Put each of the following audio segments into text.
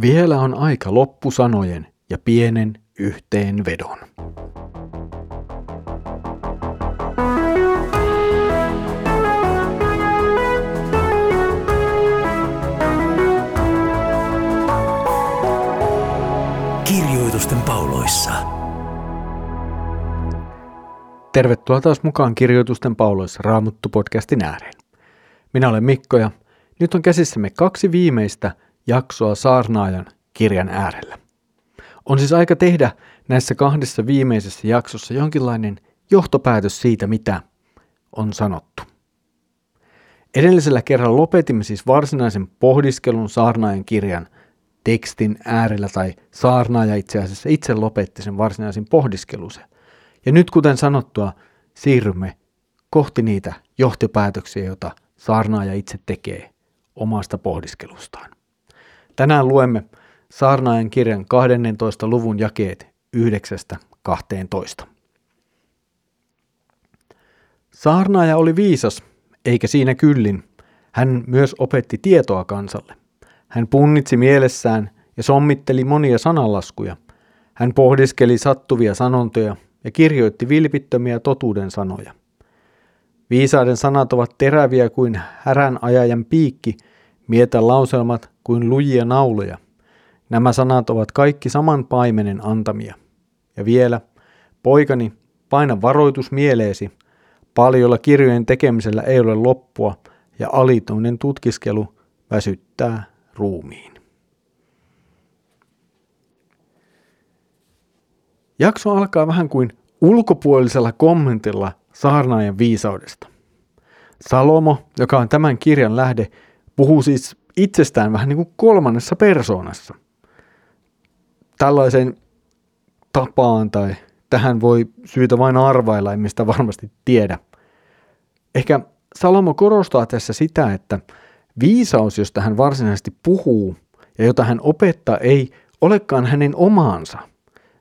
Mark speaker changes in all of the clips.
Speaker 1: Vielä on aika loppusanojen ja pienen yhteenvedon.
Speaker 2: Kirjoitusten pauloissa.
Speaker 1: Tervetuloa taas mukaan Kirjoitusten pauloissa Raamuttu-podcastin ääreen. Minä olen Mikko ja nyt on käsissämme kaksi viimeistä jaksoa Saarnaajan kirjan äärellä. On siis aika tehdä näissä kahdessa viimeisessä jaksossa jonkinlainen johtopäätös siitä, mitä on sanottu. Edellisellä kerralla lopetimme siis varsinaisen pohdiskelun saarnaajan kirjan tekstin äärellä, tai saarnaaja itse asiassa itse lopetti sen varsinaisen pohdiskelunsa. Ja nyt kuten sanottua, siirrymme kohti niitä johtopäätöksiä, joita saarnaaja itse tekee omasta pohdiskelustaan. Tänään luemme saarnaajan kirjan 12. luvun jakeet 9-12. Saarnaaja oli viisas, eikä siinä kyllin. Hän myös opetti tietoa kansalle. Hän punnitsi mielessään ja sommitteli monia sananlaskuja. Hän pohdiskeli sattuvia sanontoja ja kirjoitti vilpittömiä totuuden sanoja. Viisaiden sanat ovat teräviä kuin härän ajajan piikki, mietä lauselmat kuin lujia nauloja. Nämä sanat ovat kaikki saman paimenen antamia. Ja vielä, poikani, paina varoitus mieleesi. Paljolla kirjojen tekemisellä ei ole loppua, ja alituinen tutkiskelu väsyttää ruumiin. Jakso alkaa vähän kuin ulkopuolisella kommentilla saarnaajan viisaudesta. Salomo, joka on tämän kirjan lähde, puhuu siis itsestään vähän niin kuin kolmannessa persoonassa. Tällaisen tapaan tai tähän voi syytä vain arvailla, emme sitä varmasti tiedä. Ehkä Salomo korostaa tässä sitä, että viisaus, josta hän varsinaisesti puhuu ja jota hän opettaa, ei olekaan hänen omaansa,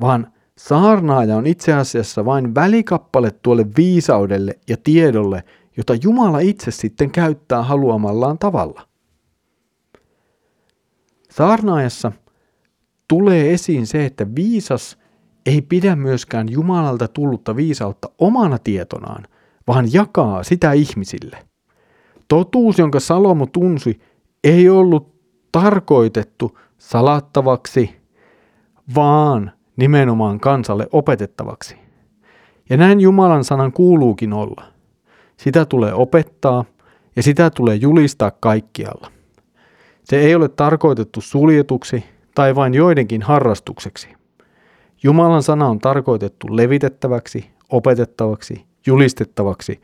Speaker 1: vaan saarnaaja on itse asiassa vain välikappale tuolle viisaudelle ja tiedolle, jota Jumala itse sitten käyttää haluamallaan tavalla. Saarnaajassa tulee esiin se, että viisas ei pidä myöskään Jumalalta tullutta viisautta omana tietonaan, vaan jakaa sitä ihmisille. Totuus, jonka Salomo tunsi, ei ollut tarkoitettu salattavaksi, vaan nimenomaan kansalle opetettavaksi. Ja näin Jumalan sanan kuuluukin olla. Sitä tulee opettaa ja sitä tulee julistaa kaikkialla. Se ei ole tarkoitettu suljetuksi tai vain joidenkin harrastukseksi. Jumalan sana on tarkoitettu levitettäväksi, opetettavaksi, julistettavaksi,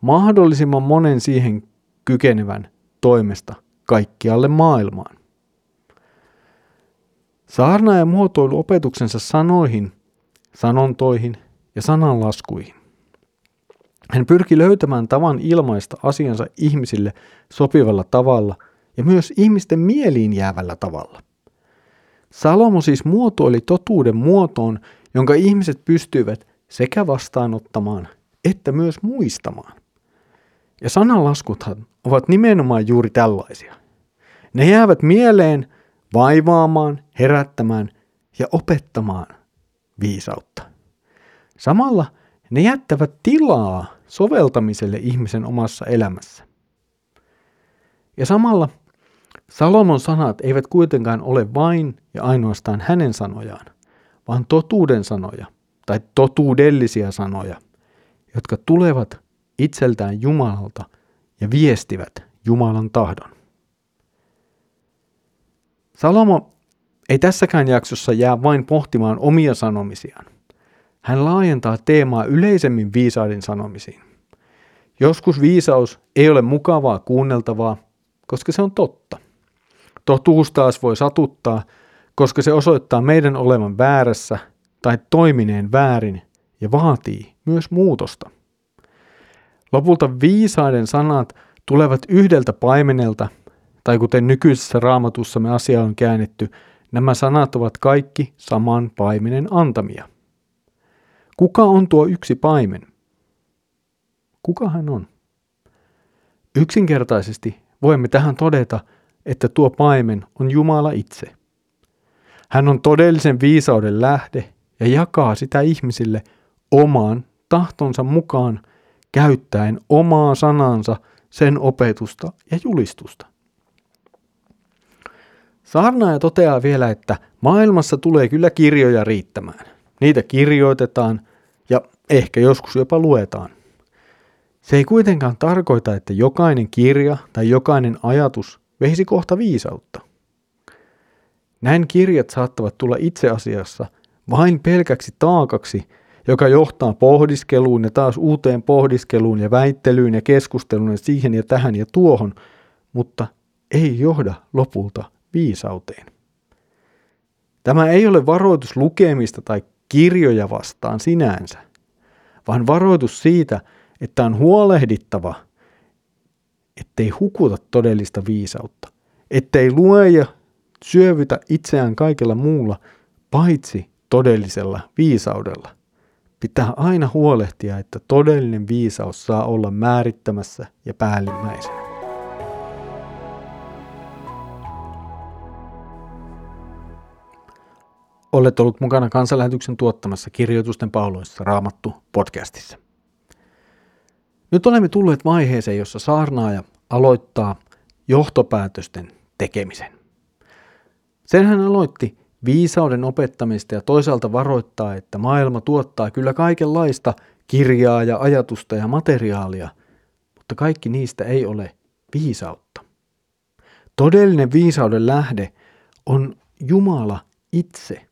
Speaker 1: mahdollisimman monen siihen kykenevän toimesta kaikkialle maailmaan. Saarnaaja muotoilu opetuksensa sanoihin, sanontoihin ja sananlaskuihin. Hän pyrki löytämään tavan ilmaista asiansa ihmisille sopivalla tavalla ja myös ihmisten mieliin jäävällä tavalla. Salomo siis muotoili totuuden muotoon, jonka ihmiset pystyivät sekä vastaanottamaan että myös muistamaan. Ja sananlaskuthan ovat nimenomaan juuri tällaisia. Ne jäävät mieleen vaivaamaan, herättämään ja opettamaan viisautta. Samalla ne jättävät tilaa soveltamiselle ihmisen omassa elämässä. Ja samalla Salomon sanat eivät kuitenkaan ole vain ja ainoastaan hänen sanojaan, vaan totuuden sanoja tai totuudellisia sanoja, jotka tulevat itseltään Jumalalta ja viestivät Jumalan tahdon. Salomo ei tässäkään jaksossa jää vain pohtimaan omia sanomisiaan. Hän laajentaa teemaa yleisemmin viisaiden sanomisiin. Joskus viisaus ei ole mukavaa kuunneltavaa, koska se on totta. Totuus taas voi satuttaa, koska se osoittaa meidän olevan väärässä tai toimineen väärin ja vaatii myös muutosta. Lopulta viisaiden sanat tulevat yhdeltä paimenelta, tai kuten nykyisessä raamatussamme asia on käännetty, nämä sanat ovat kaikki saman paimenen antamia. Kuka on tuo yksi paimen? Kuka hän on? Yksinkertaisesti voimme tähän todeta, että tuo paimen on Jumala itse, Hän on todellisen viisauden lähde ja jakaa sitä ihmisille omaan tahtonsa mukaan käyttäen omaa sanansa, sen opetusta ja julistusta. Saarnaaja toteaa vielä, että maailmassa tulee kyllä kirjoja riittämään. Niitä kirjoitetaan ja ehkä joskus jopa luetaan. Se ei kuitenkaan tarkoita, että jokainen kirja tai jokainen ajatus veisi kohta viisautta. Näin kirjat saattavat tulla itse asiassa vain pelkäksi taakaksi, joka johtaa pohdiskeluun ja taas uuteen pohdiskeluun ja väittelyyn ja keskusteluun ja siihen ja tähän ja tuohon, mutta ei johda lopulta viisauteen. Tämä ei ole varoitus lukemista tai kirjoja vastaan sinänsä, vaan varoitus siitä, että on huolehdittava, ettei hukuta todellista viisautta, ettei lue ja syövytä itseään kaikella muulla, paitsi todellisella viisaudella. Pitää aina huolehtia, että todellinen viisaus saa olla määrittämässä ja päällimmäisenä. Olet ollut mukana kansanlähetyksen tuottamassa kirjoitusten pauloissa Raamattu podcastissa. Nyt olemme tulleet vaiheeseen, jossa saarnaaja aloittaa johtopäätösten tekemisen. Sen hän aloitti viisauden opettamista ja toisaalta varoittaa, että maailma tuottaa kyllä kaikenlaista kirjaa ja ajatusta ja materiaalia, mutta kaikki niistä ei ole viisautta. Todellinen viisauden lähde on Jumala itse.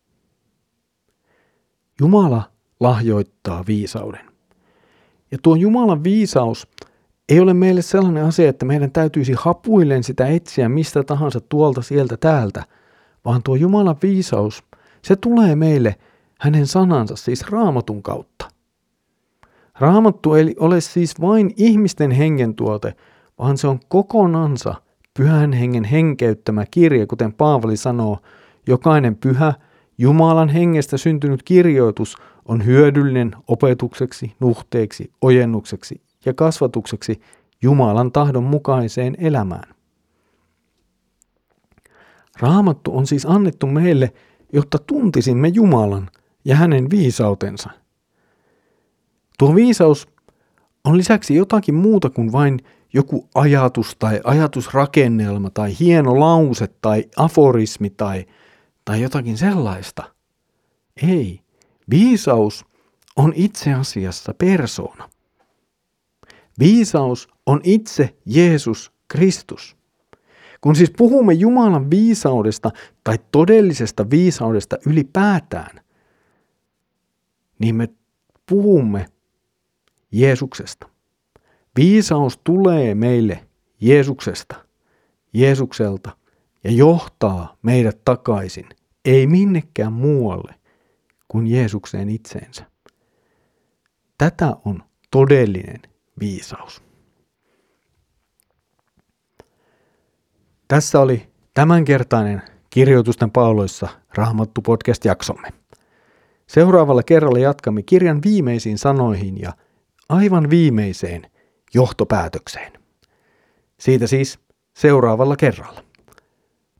Speaker 1: Jumala lahjoittaa viisauden. Ja tuo Jumalan viisaus ei ole meille sellainen asia, että meidän täytyisi hapuillen sitä etsiä mistä tahansa tuolta sieltä täältä, vaan tuo Jumalan viisaus, se tulee meille hänen sanansa, siis raamatun kautta. Raamattu ei ole siis vain ihmisten hengen tuote, vaan se on kokonansa pyhän hengen henkeyttämä kirja, kuten Paavali sanoo, jokainen pyhä Jumalan hengestä syntynyt kirjoitus on hyödyllinen opetukseksi, nuhteeksi, ojennukseksi ja kasvatukseksi Jumalan tahdon mukaiseen elämään. Raamattu on siis annettu meille, jotta tuntisimme Jumalan ja hänen viisautensa. Tuo viisaus on lisäksi jotakin muuta kuin vain joku ajatus tai ajatusrakennelma tai hieno lause tai aforismi tai, tai jotakin sellaista. Ei, viisaus on itse asiassa persoona. Viisaus on itse Jeesus Kristus. Kun siis puhumme Jumalan viisaudesta tai todellisesta viisaudesta ylipäätään, niin me puhumme Jeesuksesta. Viisaus tulee meille Jeesuksesta, Jeesukselta ja johtaa meidät takaisin, ei minnekään muualle kuin Jeesukseen itseensä. Tätä on todellinen viisaus. Tässä oli tämänkertainen Kirjoitusten pauloissa Rahmattu podcast-jaksomme. Seuraavalla kerralla jatkamme kirjan viimeisiin sanoihin ja aivan viimeiseen johtopäätökseen. Siitä siis seuraavalla kerralla.